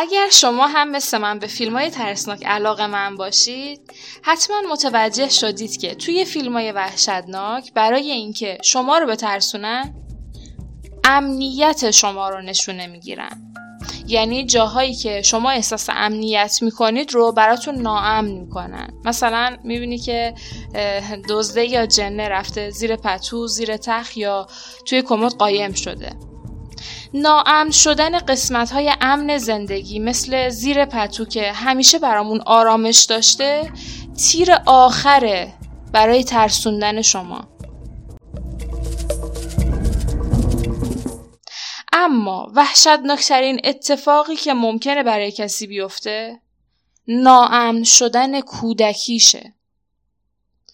اگر شما هم مثل من به فیلم های ترسناک علاقه من باشید حتما متوجه شدید که توی فیلم های وحشتناک برای اینکه شما رو بترسونن امنیت شما رو نشونه می‌گیرن. یعنی جاهایی که شما احساس امنیت می‌کنید رو براتون ناامن می‌کنن. مثلا می‌بینی که دزده یا جنه رفته زیر پتو زیر تخ یا توی کمد قایم شده. ناامن شدن قسمت های امن زندگی مثل زیر پتو که همیشه برامون آرامش داشته تیر آخره برای ترسوندن شما. اما وحشتناکترین اتفاقی که ممکنه برای کسی بیفته ناامن شدن کودکیشه.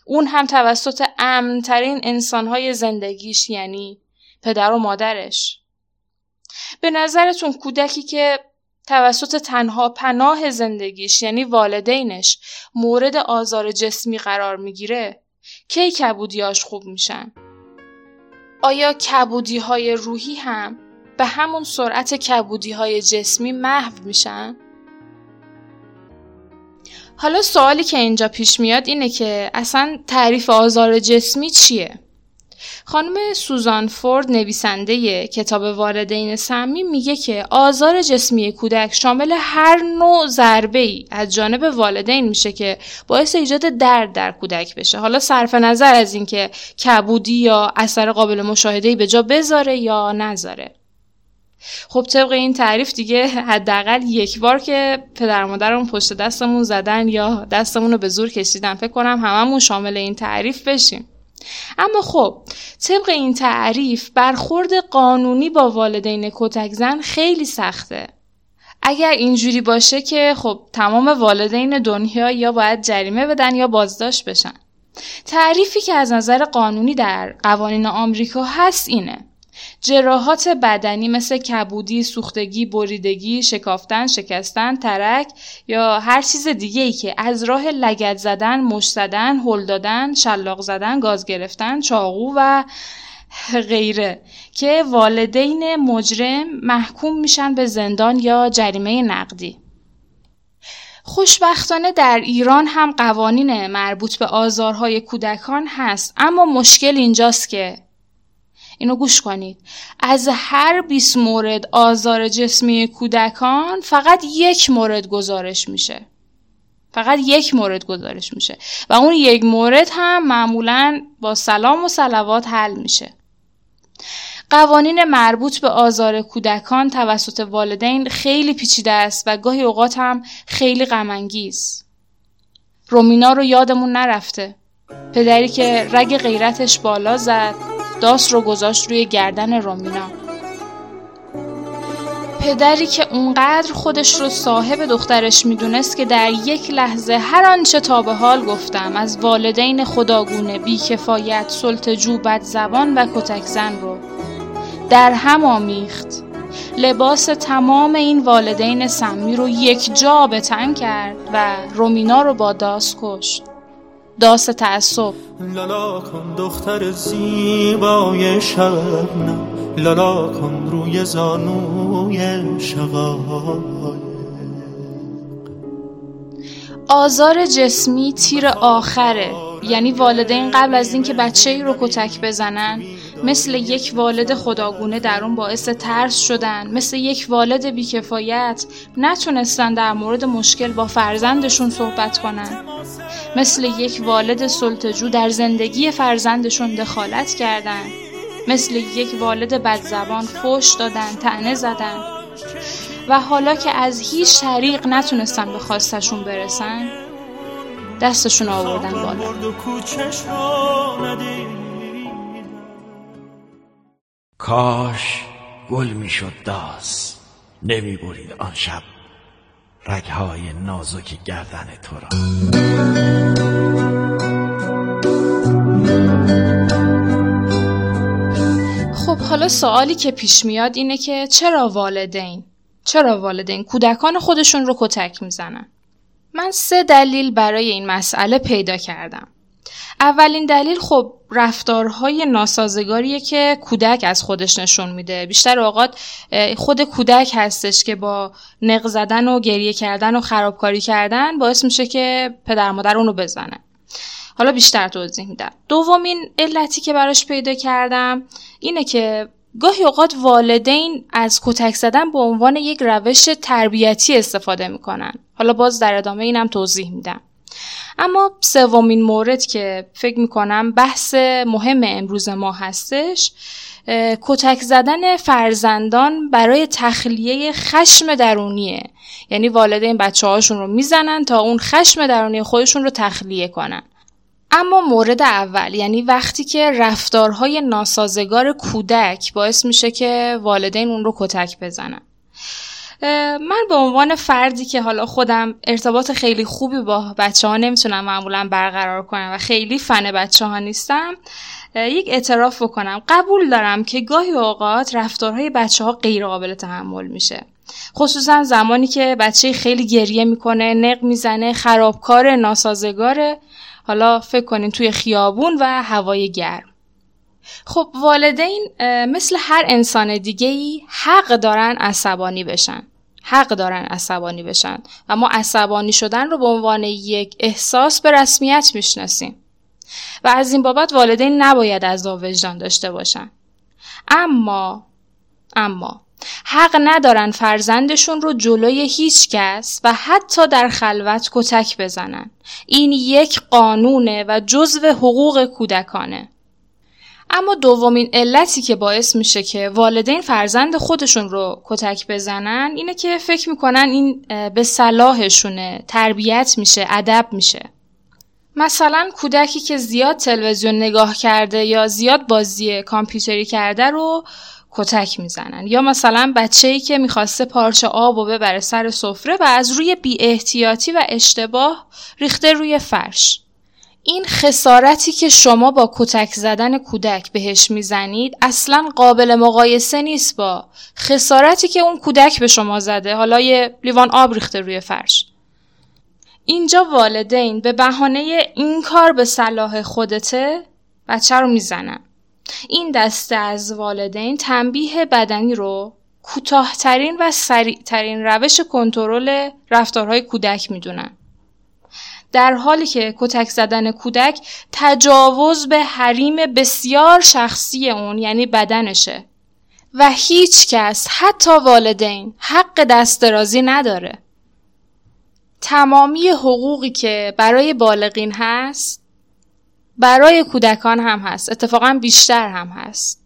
اون هم توسط امنترین انسانهای زندگیش یعنی پدر و مادرش. به نظرتون کودکی که توسط تنها پناه زندگیش یعنی والدینش مورد آزار جسمی قرار می‌گیره کی کبودیاش خوب میشن؟ آیا کبودی های روحی هم به همون سرعت کبودی های جسمی محو میشن؟ حالا سوالی که اینجا پیش میاد اینه که اصلا تعریف آزار جسمی چیه؟ خانم سوزان فورد نویسنده کتاب والدین سمی میگه که آزار جسمی کودک شامل هر نوع ضربه ای از جانب والدین میشه که باعث ایجاد درد در کودک بشه. حالا صرف نظر از اینکه کبودی یا اثر قابل مشاهده به جا بذاره یا نذاره. خب طبق این تعریف دیگه حداقل یک بار که پدر مادرمون پشت دستمون زدن یا دستمون رو به زور کشیدن فکر کنم هممون شامل این تعریف بشیم. اما خب طبق این تعریف برخورد قانونی با والدین کتک زن خیلی سخته. اگر اینجوری باشه که خب تمام والدین دنیا یا باید جریمه بدن یا بازداشت بشن. تعریفی که از نظر قانونی در قوانین آمریکا هست اینه. جراحات بدنی مثل کبودی، سوختگی، بریدگی، شکافتن، شکستن، ترک یا هر چیز دیگه ای که از راه لگت زدن، مش زدن، هل دادن، شلاق زدن، گاز گرفتن، چاقو و غیره که والدین مجرم محکوم میشن به زندان یا جریمه نقدی. خوشبختانه در ایران هم قوانین مربوط به آزارهای کودکان هست اما مشکل اینجاست که اینو گوش کنید. از هر 20 مورد آزار جسمی کودکان فقط یک مورد گزارش میشه. فقط یک مورد گزارش میشه. و اون یک مورد هم معمولا با سلام و سلوات حل میشه. قوانین مربوط به آزار کودکان توسط والدین خیلی پیچیده است و گاهی اوقات هم خیلی غمانگیز. رومینا رو یادمون نرفته. پدری که رگ غیرتش بالا زد. داست رو گذاشت روی گردن رومینا. پدری که اونقدر خودش رو صاحب دخترش می‌دونست که در یک لحظه هر آنچه تا به حال گفتم از والدین خداگونه بیکفایت سلطجو بد زبان و کتک زن رو در هم آمیخت. لباس تمام این والدین سمی رو یک جا به تن کرد و رومینا رو با داس کشت. داس تعصب. لالا کن دختر زیبای شبنم. لالا کن روی زانوی شقای آزار جسمی تیر آخره. یعنی والدین قبل از اینکه بچه ای رو کتک بزنن مثل یک والد خداگونه در اون باعث ترس شدن. مثل یک والد بیکفایت نتونستن در مورد مشکل با فرزندشون صحبت کنن. مثل یک والد سلطجو در زندگی فرزندشون دخالت کردن. مثل یک والد بدزبان فوش دادن تنه زدن. و حالا که از هیچ طریق نتونستن به خواستشون برسن دستشون آوردن بالا. کاش گل می‌شد داس. نمی برید آن شب. رگهای نازک گردن تو را. خب حالا سوالی که پیش میاد اینه که چرا والدین چرا والدین کودکان خودشون رو کتک می‌زنن؟ من سه دلیل برای این مسئله پیدا کردم. اولین دلیل خب رفتارهای ناسازگاریه که کودک از خودش نشون میده. بیشتر اوقات خود کودک هستش که با نق زدن و گریه کردن و خرابکاری کردن باعث میشه که پدر مادر اونو بزنه. حالا بیشتر توضیح میدم. دومین علتی که براش پیدا کردم اینه که گاهی اوقات والدین از کتک زدن به عنوان یک روش تربیتی استفاده می‌کنن. حالا باز در ادامه اینم توضیح میدم. اما سومین مورد که فکر می‌کنم بحث مهم امروز ما هستش کتک زدن فرزندان برای تخلیه خشم درونیه. یعنی والدین بچه هاشون رو می‌زنن تا اون خشم درونی خودشون رو تخلیه کنن. اما مورد اول یعنی وقتی که رفتارهای ناسازگار کودک باعث میشه که والدین اون رو کتک بزنن. من به عنوان فردی که حالا خودم ارتباط خیلی خوبی با بچه ها نمی‌تونم معمولا برقرار کنم و خیلی فن بچه ها نیستم یک اعتراف بکنم. قبول دارم که گاهی اوقات رفتارهای بچه ها غیر قابل تحمل میشه. خصوصا زمانی که بچه خیلی گریه می‌کنه نق می‌زنه خرابکار ناسازگاره. حالا فکر کنین توی خیابون و هوای گرم. خب والدین مثل هر انسان دیگه ای حق دارن عصبانی بشن حق دارن عصبانی بشن و ما عصبانی شدن رو به عنوان یک احساس به رسمیت می‌شناسیم و از این بابت والدین نباید از وجدان داشته باشن اما اما حق ندارن فرزندشون رو جلوی هیچ کس و حتی در خلوت کتک بزنن. این یک قانونه و جزو حقوق کودکانه. اما دومین علتی که باعث میشه که والدین فرزند خودشون رو کتک بزنن اینه که فکر می‌کنن این به صلاحشونه تربیت میشه ادب میشه. مثلا کودکی که زیاد تلویزیون نگاه کرده یا زیاد بازی کامپیوتری کرده رو کتک می‌زنن. یا مثلا بچه ای که می‌خواسته پارچه آب و ببره سر سفره و از روی بی احتیاطی و اشتباه ریخته روی فرش. این خسارتی که شما با کتک زدن کودک بهش می‌زنید اصلا قابل مقایسه نیست با خسارتی که اون کودک به شما زده. حالا یه لیوان آب ریخته روی فرش. اینجا والدین به بهانه این کار به صلاح خودته بچه رو می‌زنن. این دسته از والدین تنبیه بدنی رو کوتاهترین و سریعترین روش کنترل رفتارهای کودک می‌دونن. در حالی که کتک زدن کودک تجاوز به حریم بسیار شخصی اون یعنی بدنشه. و هیچ کس حتی والدین حق دسترازی نداره. تمامی حقوقی که برای بالغین هست برای کودکان هم هست. اتفاقا بیشتر هم هست.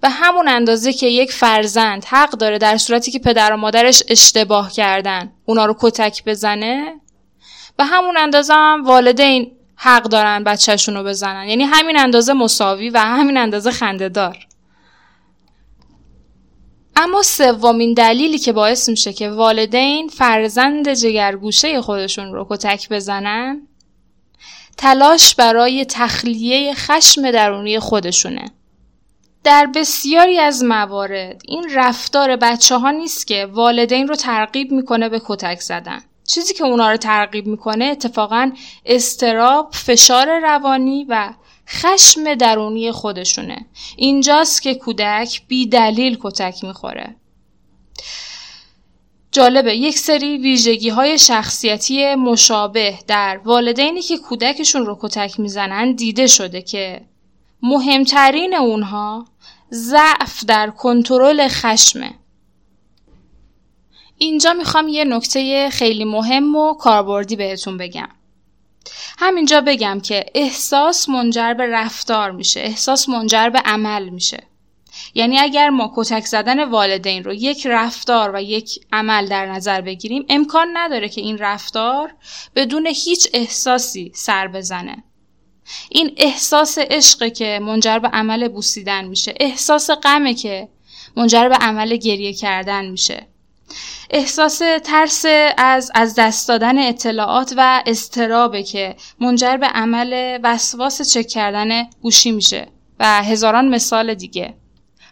به همون اندازه که یک فرزند حق داره در صورتی که پدر و مادرش اشتباه کردن اونا رو کتک بزنه به همون اندازه هم والدین حق دارن بچهشون رو بزنن یعنی همین اندازه مساوی و همین اندازه خندهدار اما سومین دلیلی که باعث میشه که والدین فرزند جگرگوشه خودشون رو کتک بزنن تلاش برای تخلیه خشم درونی خودشونه. در بسیاری از موارد این رفتار بچه ها نیست که والدین رو ترغیب می‌کنه به کتک زدن. چیزی که اونا رو ترغیب می‌کنه اتفاقا استراب، فشار روانی و خشم درونی خودشونه. اینجاست که کودک بی دلیل کتک می‌خوره. جالبه یک سری ویژگی های شخصیتی مشابه در والدینی که کودکشون رو کتک می‌زنن دیده شده که مهمترین اونها ضعف در کنترل خشمه اینجا می‌خوام یه نکته خیلی مهم و کاربردی بهتون بگم. همینجا بگم که احساس منجر به رفتار میشه احساس منجر به عمل میشه. یعنی اگر ما کتک زدن والدین رو یک رفتار و یک عمل در نظر بگیریم امکان نداره که این رفتار بدون هیچ احساسی سر بزنه. این احساس عشق که منجر به عمل بوسیدن میشه احساس غمه که منجر به عمل گریه کردن میشه. احساس ترس از از دست دادن اطلاعات و استرابه که منجر به عمل وسواس چک کردن گوشی میشه و هزاران مثال دیگه.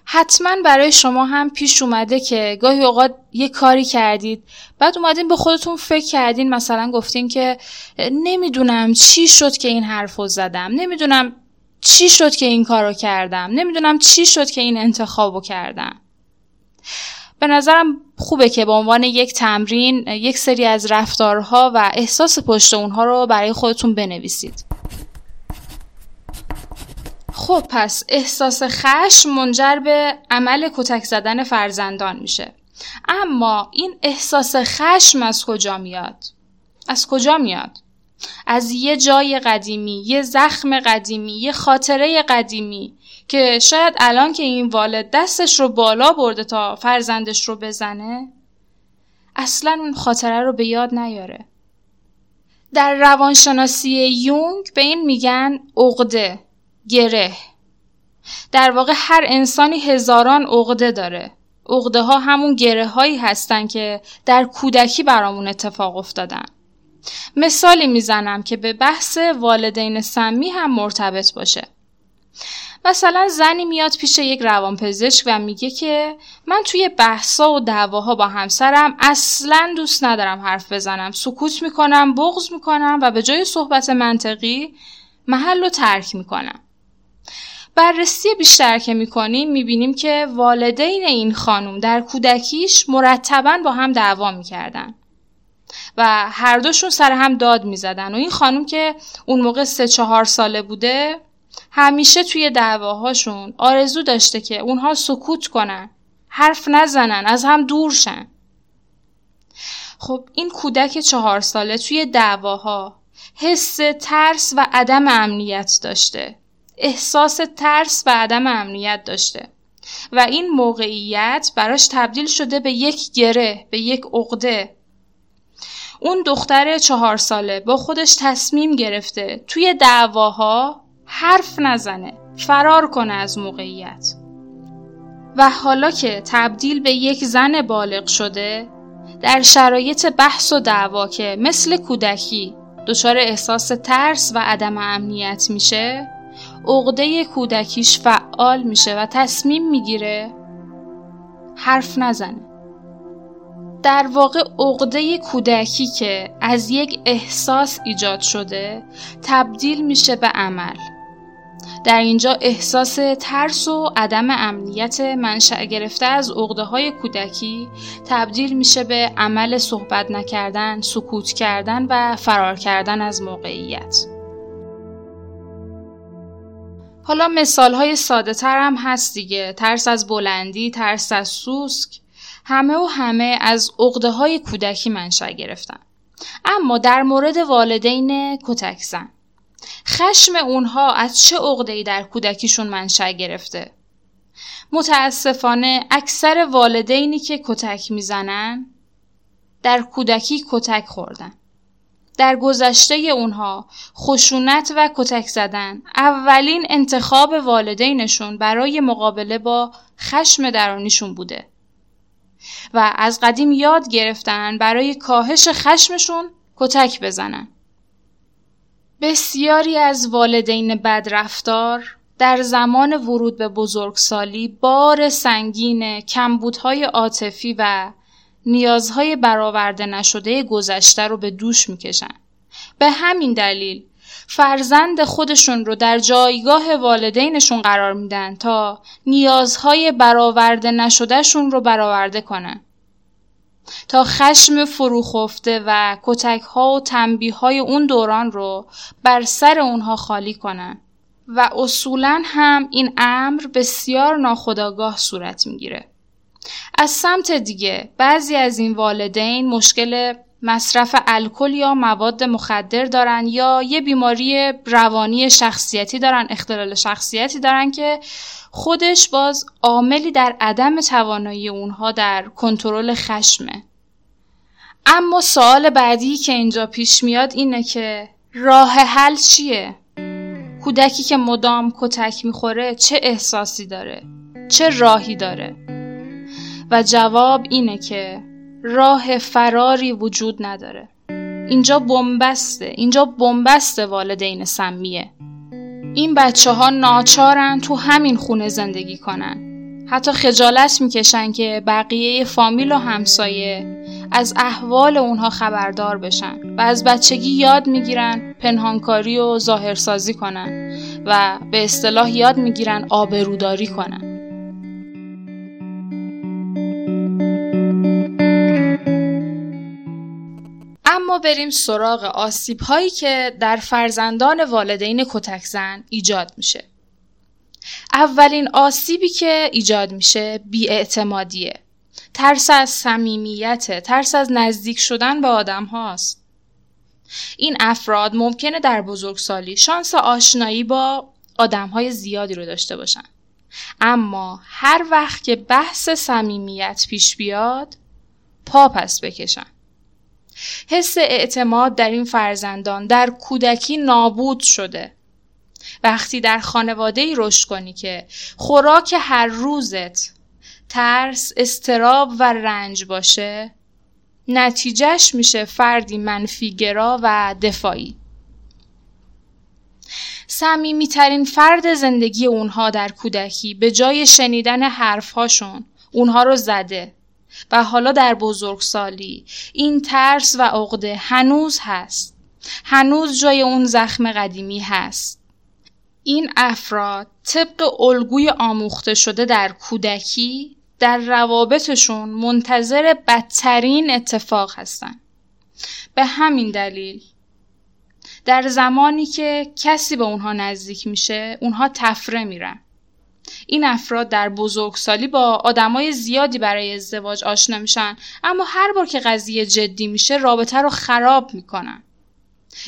حتما برای شما هم پیش اومده که گاهی اوقات یه کاری کردید بعد اومدین به خودتون فکر کردین مثلا گفتین که نمی‌دونم چی شد که این حرف زدم نمی‌دونم چی شد که این کارو کردم نمی‌دونم چی شد که این انتخابو کردم. به نظرم خوبه که به عنوان یک تمرین یک سری از رفتارها و احساس پشت اونها رو برای خودتون بنویسید خب پس احساس خشم منجر به عمل کتک زدن فرزندان میشه اما این احساس خشم از کجا میاد؟ از کجا میاد؟ از یه جای قدیمی، یه زخم قدیمی، یه خاطره قدیمی که شاید الان که این والد دستش رو بالا برده تا فرزندش رو بزنه اصلا اون خاطره رو به یاد نیاره. در روانشناسی یونگ به این میگن عقده گره. در واقع هر انسانی هزاران عقده داره. عقده ها همون گره هایی هستن که در کودکی برامون اتفاق افتادن. مثالی می‌زنم که به بحث والدین سمی هم مرتبط باشه. مثلا زنی میاد پیش یک روانپزشک و میگه که من توی بحثا و دعواها با همسرم اصلا دوست ندارم حرف بزنم. سکوت می‌کنم بغض می‌کنم و به جای صحبت منطقی محل رو ترک می‌کنم. بررسی بیشتر که می‌کنیم می‌بینیم که والدین این خانم در کودکیش مرتبا با هم دعوا می‌کردن و هر دوشون سر هم داد می‌زدن. و این خانم که اون موقع سه چهار ساله بوده همیشه توی دعواهاشون آرزو داشته که اونها سکوت کنن حرف نزنن از هم دور شن. خب این کودک چهار ساله توی دعواها حس ترس و عدم امنیت داشته. احساس ترس و عدم امنیت داشته. و این موقعیت براش تبدیل شده به یک گره به یک عقده. اون دختر چهار ساله با خودش تصمیم گرفته توی دعواها حرف نزنه فرار کنه از موقعیت. و حالا که تبدیل به یک زن بالغ شده در شرایط بحث و دعوا که مثل کودکی دچار احساس ترس و عدم امنیت میشه عقده کودکیش فعال میشه و تصمیم می‌گیره حرف نزنه. در واقع عقده کودکی که از یک احساس ایجاد شده تبدیل میشه به عمل. در اینجا احساس ترس و عدم امنیت منشأ گرفته از عقده های کودکی تبدیل میشه به عمل صحبت نکردن، سکوت کردن و فرار کردن از موقعیت. حالا مثال های ساده تر هم هست دیگه ترس از بلندی، ترس از سوسک همه و همه از عقده های کودکی منشأ گرفتن اما در مورد والدین کتک زن خشم اونها از چه عقده‌ای در کودکیشون منشأ گرفته؟ متاسفانه اکثر والدینی که کتک می‌زنن در کودکی کتک خوردن. در گذشته اونها خشونت و کتک زدن اولین انتخاب والدینشون برای مقابله با خشم درونیشون بوده. و از قدیم یاد گرفتن برای کاهش خشمشون کتک بزنن. بسیاری از والدین بدرفتار در زمان ورود به بزرگسالی بار سنگین کمبودهای عاطفی و نیازهای برآورده نشده گذشته رو به دوش می‌کشن. به همین دلیل فرزند خودشون رو در جایگاه والدینشون قرار میدن تا نیازهای برآورده نشدهشون رو برآورده کنن. تا خشم فروخفته و کتک ها و تنبیه های اون دوران رو بر سر اونها خالی کنن و اصولا هم این امر بسیار ناخداگاه صورت می‌گیره. از سمت دیگه بعضی از این والدین مشکل مصرف الکل یا مواد مخدر دارن یا یه بیماری روانی شخصیتی دارن اختلال شخصیتی دارن که خودش باز عاملی در عدم توانایی اونها در کنترل خشمه اما سوال بعدی که اینجا پیش میاد اینه که راه حل چیه؟ کودکی که مدام کتک می‌خوره چه احساسی داره؟ چه راهی داره؟ و جواب اینه که راه فراری وجود نداره اینجا بنبسته اینجا بنبست والدین سمیه این بچه ها ناچارن تو همین خونه زندگی کنن. حتی خجالت می‌کشن که بقیه فامیل و همسایه از احوال اونها خبردار بشن و از بچگی یاد می‌گیرن پنهانکاری و ظاهرسازی کنن و به اصطلاح یاد می‌گیرن آبروداری کنن. بریم سراغ آسیب هایی که در فرزندان والدین کتک زن ایجاد میشه. اولین آسیبی که ایجاد میشه بیاعتمادیه. ترس از صمیمیت، ترس از نزدیک شدن به آدم هاست. این افراد ممکنه در بزرگسالی شانس آشنایی با آدم های زیادی رو داشته باشن. اما هر وقت که بحث صمیمیت پیش بیاد پا پس بکشن. حس اعتماد در این فرزندان در کودکی نابود شده. وقتی در خانواده ای رشد کنی که خوراک هر روزت ترس، استراب و رنج باشه نتیجهش میشه فردی منفیگرا و دفاعی. ترین فرد زندگی اونها در کودکی به جای شنیدن حرفهاشون اونها رو زده. و حالا در بزرگسالی این ترس و عقده هنوز هست. هنوز جای اون زخم قدیمی هست. این افراد طبق الگوی آموخته شده در کودکی در روابطشون منتظر بدترین اتفاق هستن. به همین دلیل در زمانی که کسی به اونها نزدیک میشه اونها تفره میرن. این افراد در بزرگسالی با آدمای زیادی برای ازدواج آشنا میشن اما هر بار که قضیه جدی میشه رابطه رو خراب می‌کنن.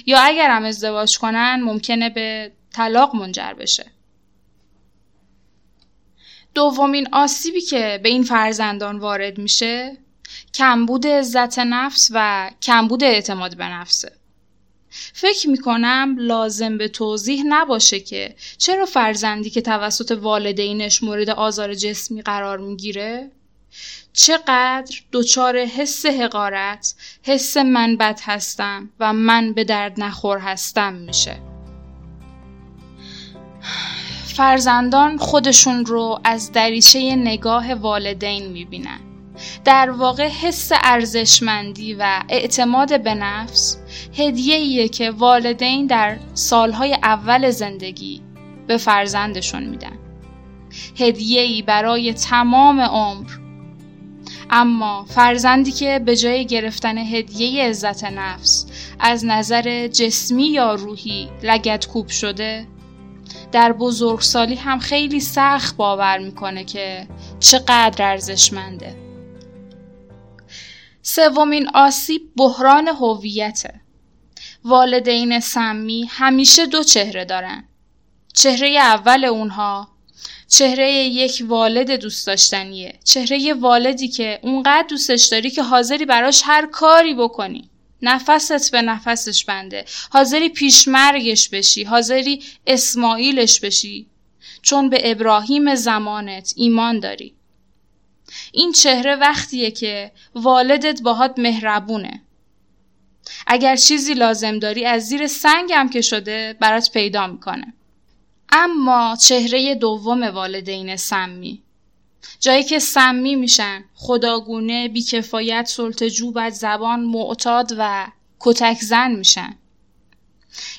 یا اگر هم ازدواج کنن ممکنه به طلاق منجر بشه. دومین آسیبی که به این فرزندان وارد میشه کمبود عزت نفس و کمبود اعتماد به نفسه. فکر می‌کنم لازم به توضیح نباشه که چرا فرزندی که توسط والدینش مورد آزار جسمی قرار می‌گیره؟ چقدر دچار حس حقارت حس من بد هستم و من به درد نخور هستم میشه. فرزندان خودشون رو از دریچه نگاه والدین می‌بینن. در واقع حس ارزشمندی و اعتماد به نفس هدیه که والدین در سالهای اول زندگی به فرزندشون میدن. هدیه برای تمام عمر. اما فرزندی که به جای گرفتن هدیه عزت نفس از نظر جسمی یا روحی لگت کوب شده در بزرگسالی هم خیلی سخت باور می‌کنه که چقدر ارزشمنده. سومین آسیب بحران هویته. والدین سمی همیشه دو چهره دارن. چهره اول اونها چهره یک والد دوست داشتنیه. چهره والدی که اونقدر دوستش داری که حاضری براش هر کاری بکنی. نفست به نفسش بنده. حاضری پیشمرگش بشی. حاضری اسماعیلش بشی. چون به ابراهیم زمانت ایمان داری. این چهره وقتیه که والدت باهات مهربونه. اگر چیزی لازم داری از زیر سنگم که شده برات پیدا می‌کنه. اما چهره دوم والدین سمی. جایی که سمی میشن خداگونه بیکفایت سلطجو بد زبان معتاد و کتک زن میشن.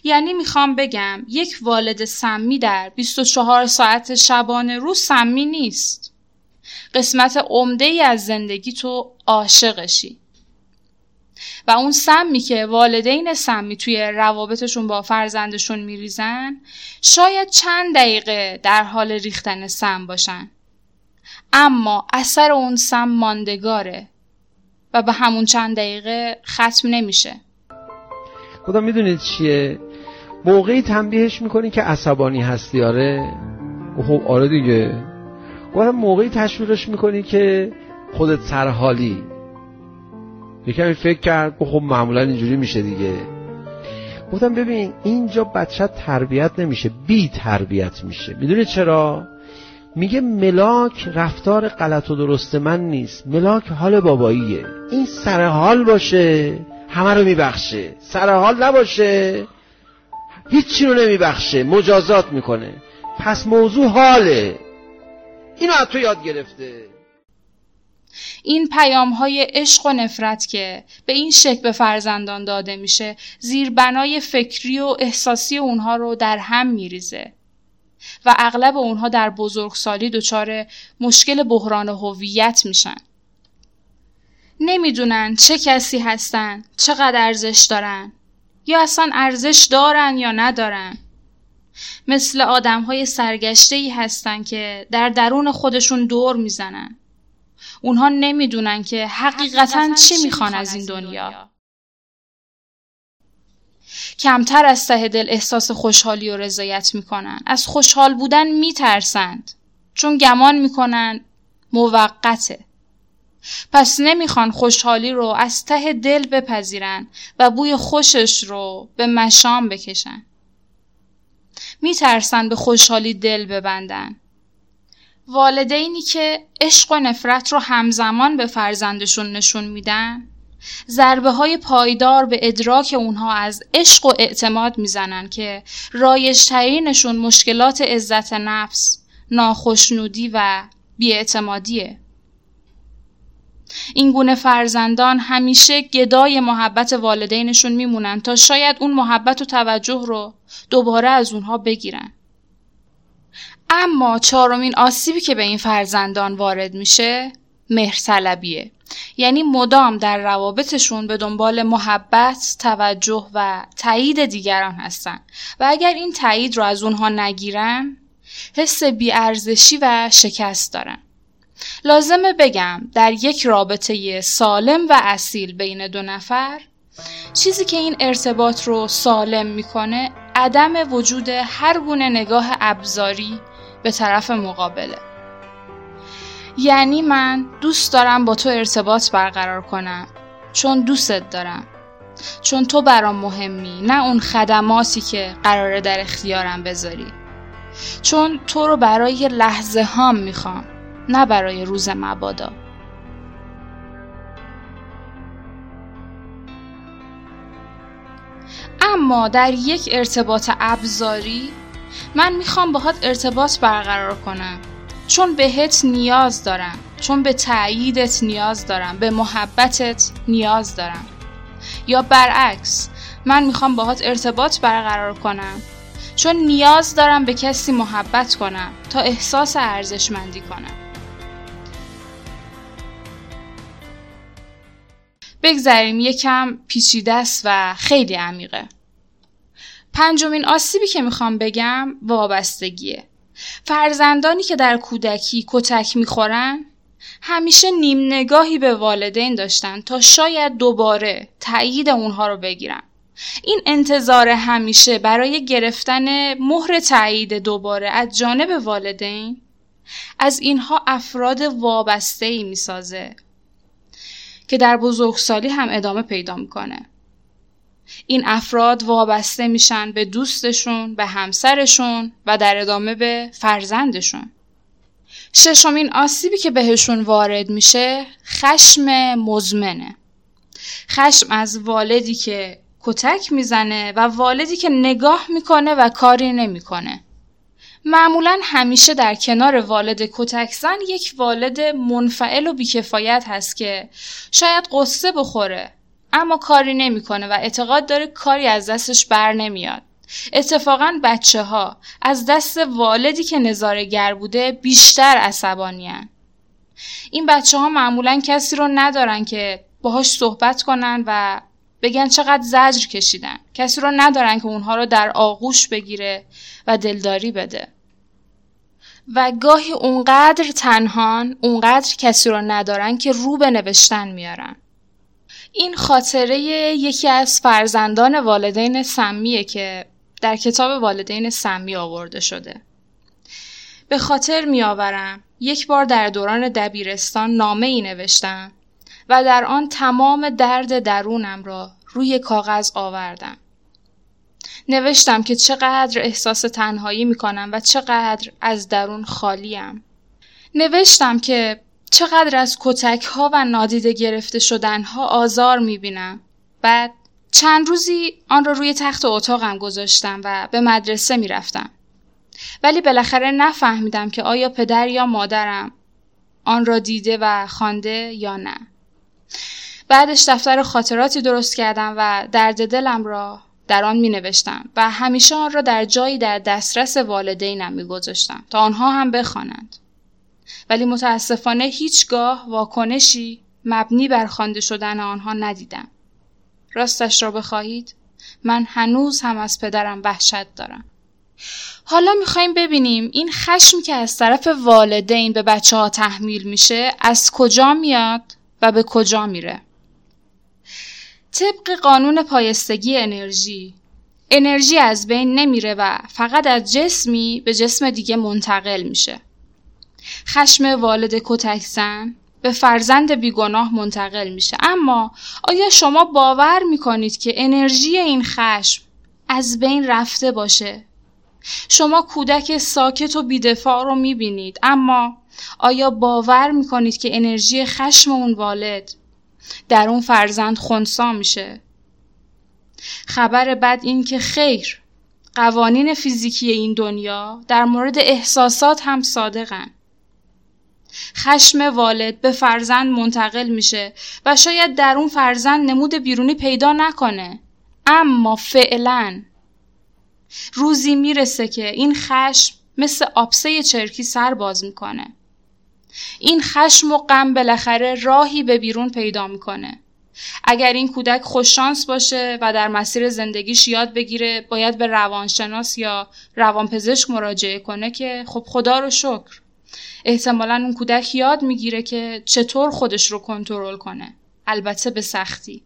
یعنی می‌خوام بگم یک والد سمی در 24 ساعت شبانه روز سمی نیست. قسمت عمده ای از زندگی تو عاشقشی. و اون سمی که والدین سمی توی روابطشون با فرزندشون میریزن شاید چند دقیقه در حال ریختن سم باشن. اما اثر اون سم ماندگاره و به همون چند دقیقه ختم نمیشه. خدا می‌دونید چیه؟ موقعی تنبیهش می‌کنی که عصبانی هستی آره؟ خب آره دیگه. گفتم موقعی تشویقش می‌کنی که خودت سرحالی. یکمی فکر کرد خب معمولا اینجوری میشه دیگه. گفتم ببین اینجا بچه تربیت نمیشه بی تربیت میشه. می‌دونی چرا؟ میگه ملاک رفتار غلط و درست من نیست. ملاک حال باباییه. این سر حال باشه همه رو میبخشه. سر حال نباشه هیچی رو نمیبخشه. مجازات می‌کنه. پس موضوع حاله. اینو از تو یاد گرفته. این پیام های عشق و نفرت که به این شکل به فرزندان داده میشه زیربنای فکری و احساسی اونها رو در هم میریزه. و اغلب اونها در بزرگسالی دچار مشکل بحران هویت میشن. نمی‌دونن چه کسی هستن چقدر ارزش دارن یا اصلا ارزش دارن یا ندارن. مثل آدم های سرگشته ای هستن که در درون خودشون دور می‌زنن. اونها نمی‌دونن که حقیقتا چی می‌خوان از این دنیا؟ کمتر از ته دل احساس خوشحالی و رضایت می‌کنن. از خوشحال بودن میترسند. چون گمان می‌کنن موقته. پس نمی‌خوان خوشحالی رو از ته دل بپذیرن و بوی خوشش رو به مشام بکشن. میترسن به خوشحالی دل ببندن والدینی که عشق و نفرت رو همزمان به فرزندشون نشون میدن ضربه های پایدار به ادراک اونها از عشق و اعتماد می‌زنن که رایجترینشون مشکلات عزت نفس، ناخشنودی و بیاعتمادیه. این گونه فرزندان همیشه گدای محبت والدینشون میمونن تا شاید اون محبت و توجه رو دوباره از اونها بگیرن. اما چهارمین آسیبی که به این فرزندان وارد میشه مهرطلبیه یعنی مدام در روابطشون به دنبال محبت، توجه و تایید دیگران هستن. و اگر این تایید رو از اونها نگیرن حس بیارزشی و شکست دارن. لازمه بگم در یک رابطه سالم و اصیل بین دو نفر چیزی که این ارتباط رو سالم می‌کنه عدم وجود هر گونه نگاه ابزاری به طرف مقابله. یعنی من دوست دارم با تو ارتباط برقرار کنم چون دوستت دارم چون تو برام مهمی نه اون خدماتی که قراره در اختیارم بذاری. چون تو رو برای لحظه هام می‌خوام. نه برای روز مبادا. اما در یک ارتباط ابزاری من می‌خوام باهات ارتباط برقرار کنم. چون بهت نیاز دارم. چون به تأییدت نیاز دارم. به محبتت نیاز دارم. یا برعکس من می‌خوام باهات ارتباط برقرار کنم. چون نیاز دارم به کسی محبت کنم. تا احساس ارزشمندی کنم. بگذریم یکم پیچیده است و خیلی عمیقه. پنجمین آسیبی که می‌خوام بگم وابستگیه. فرزندانی که در کودکی کتک می‌خورن همیشه نیم نگاهی به والدین داشتن تا شاید دوباره تایید اونها رو بگیرن. این انتظار همیشه برای گرفتن مهر تایید دوباره از جانب والدین از اینها افراد وابسته ای می‌سازه. که در بزرگسالی هم ادامه پیدا می‌کنه این افراد وابسته میشن به دوستشون، به همسرشون و در ادامه به فرزندشون. ششمین آسیبی که بهشون وارد میشه خشم مزمنه. خشم از والدی که کتک می‌زنه و والدی که نگاه می‌کنه و کاری نمی‌کنه. معمولا همیشه در کنار والد کتک زن یک والد منفعل و بیکفایت هست که شاید قصه بخوره اما کاری نمی‌کنه و اعتقاد داره کاری از دستش بر نمیاد. اتفاقا بچه ها از دست والدی که نظارگر بوده بیشتر عصبانیان. این بچه ها معمولا کسی رو ندارن که باهاش صحبت کنن و بگن چقدر زجر کشیدن. کسی رو ندارن که اونها رو در آغوش بگیره و دلداری بده. و گاهی اونقدر تنهان، اونقدر کسی رو ندارن که رو به نوشتن میارن. این خاطره یکی از فرزندان والدین سمیه که در کتاب والدین سمی آورده شده. به خاطر میآورم یک بار در دوران دبیرستان نامه ای نوشتم و در آن تمام درد درونم را روی کاغذ آوردم. نوشتم که چقدر احساس تنهایی می کنم و چقدر از درون خالیم. نوشتم که چقدر از کتک ها و نادیده گرفته شدن ها آزار می بینم. بعد چند روزی آن را روی تخت اتاقم گذاشتم و به مدرسه می رفتم. ولی بالاخره نفهمیدم که آیا پدر یا مادرم آن را دیده و خوانده یا نه بعدش دفتر خاطراتی درست کردم و درد دلم را در آن می نوشتم و همیشه آن را در جایی در دسترس والدینم می گذاشتم تا آنها هم بخوانند. ولی متاسفانه هیچگاه واکنشی مبنی بر خوانده شدن آنها ندیدم. راستش را بخواهید من هنوز هم از پدرم وحشت دارم. حالا می‌خوایم ببینیم این خشمی که از طرف والدین به بچه ها تحمیل میشه از کجا میاد و به کجا میره. طبق قانون پایستگی انرژی. انرژی از بین نمیره و فقط از جسمی به جسم دیگه منتقل میشه. خشم والد کتک زن به فرزند بیگناه منتقل میشه. اما آیا شما باور می‌کنید که انرژی این خشم از بین رفته باشه؟ شما کودک ساکت و بیدفاع رو می‌بینید. اما آیا باور می‌کنید که انرژی خشم اون والد در اون فرزند خونسا میشه. خبر بد این که خیر قوانین فیزیکی این دنیا در مورد احساسات هم صادقن. خشم والد به فرزند منتقل میشه و شاید در اون فرزند نمود بیرونی پیدا نکنه. اما فعلا روزی می‌رسه که این خشم مثل آبسه چرکی سر باز می‌کنه. این خشم و غم بالاخره راهی به بیرون پیدا می‌کنه. اگر این کودک خوششانس باشه و در مسیر زندگیش یاد بگیره باید به روانشناس یا روانپزشک مراجعه کنه که خب خدا رو شکر. احتمالا اون کودک یاد می‌گیره که چطور خودش رو کنترل کنه. البته به سختی.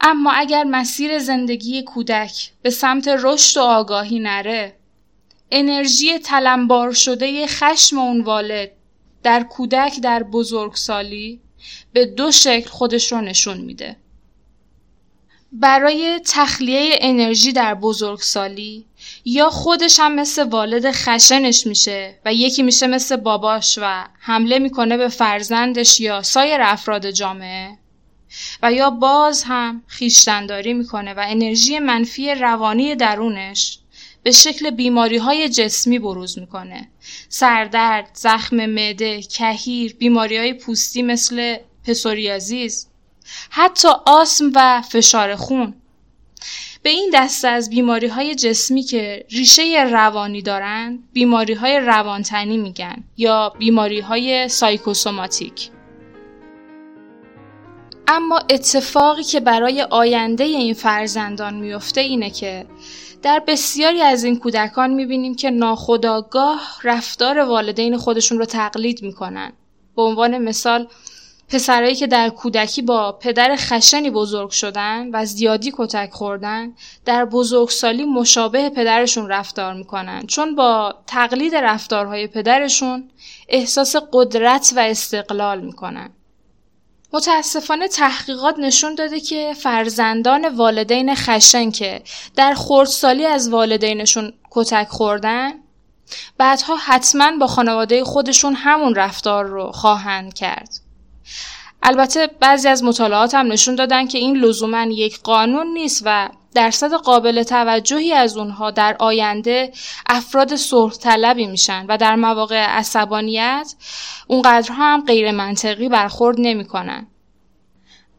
اما اگر مسیر زندگی کودک به سمت رشد و آگاهی نره انرژی تلمبار شده خشم اون والد در کودک در بزرگسالی به دو شکل خودش رو نشون میده. برای تخلیه انرژی در بزرگسالی یا خودش هم مثل والد خشنش میشه و یکی میشه مثل باباش و حمله می‌کنه به فرزندش یا سایر افراد جامعه و یا باز هم خیشتنداری می‌کنه و انرژی منفی روانی درونش به شکل بیماری های جسمی بروز می‌کنه. سردرد، زخم معده، کهیر، بیماری های پوستی مثل پسوریازیز حتی آسم و فشار خون. به این دسته از بیماری های جسمی که ریشه روانی دارند بیماری های روانتنی میگن یا بیماری های سایکوسوماتیک. اما اتفاقی که برای آینده این فرزندان میفته اینه که در بسیاری از این کودکان می‌بینیم که ناخداگاه رفتار والدین خودشون رو تقلید می‌کنن. به عنوان مثال پسرایی که در کودکی با پدر خشنی بزرگ شدن و زیادی کتک خوردن در بزرگسالی مشابه پدرشون رفتار می‌کنن چون با تقلید رفتارهای پدرشون احساس قدرت و استقلال می‌کنن. متاسفانه تحقیقات نشون داده که فرزندان والدین خشن که در خردسالی از والدینشون کتک خوردن بعدها حتما با خانواده خودشون همون رفتار رو خواهند کرد. البته بعضی از مطالعات هم نشون دادن که این لزوما یک قانون نیست و درصد قابل توجهی از اونها در آینده افراد صلح طلبی میشن و در مواقع عصبانیت اونقدرها هم غیر منطقی برخورد نمی‌کنن.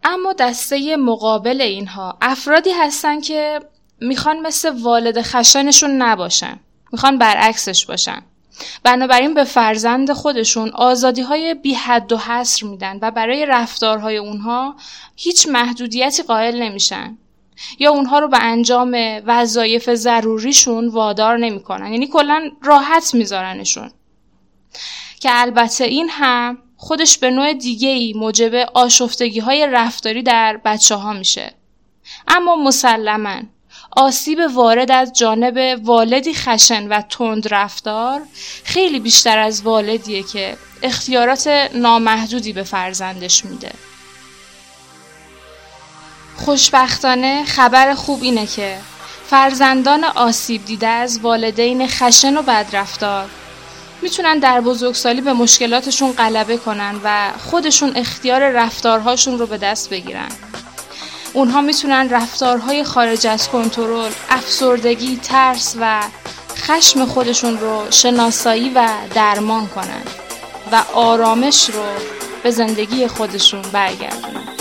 اما دسته مقابل اینها افرادی هستن که می‌خوان مثل والد خشنشون نباشن. می‌خوان برعکسش باشن. بنابراین به فرزند خودشون آزادی های بی حد و حصر میدن و برای رفتارهای اونها هیچ محدودیتی قائل نمیشن. یا اونها رو به انجام وظایف ضروریشون وادار نمی‌کنن. یعنی کلا راحت میذارنشون. که البته این هم خودش به نوع دیگه ای موجب آشفتگی های رفتاری در بچه ها میشه. اما مسلما آسیب وارد از جانب والدی خشن و تند رفتار خیلی بیشتر از والدیه که اختیارات نامحدودی به فرزندش میده خوشبختانه خبر خوب اینه که فرزندان آسیب دیده از والدین خشن و بدرفتار می‌تونن در بزرگسالی به مشکلاتشون غلبه کنن و خودشون اختیار رفتارهاشون رو به دست بگیرن. اونها می‌تونن رفتارهای خارج از کنترل، افسردگی، ترس و خشم خودشون رو شناسایی و درمان کنن و آرامش رو به زندگی خودشون برگردونن.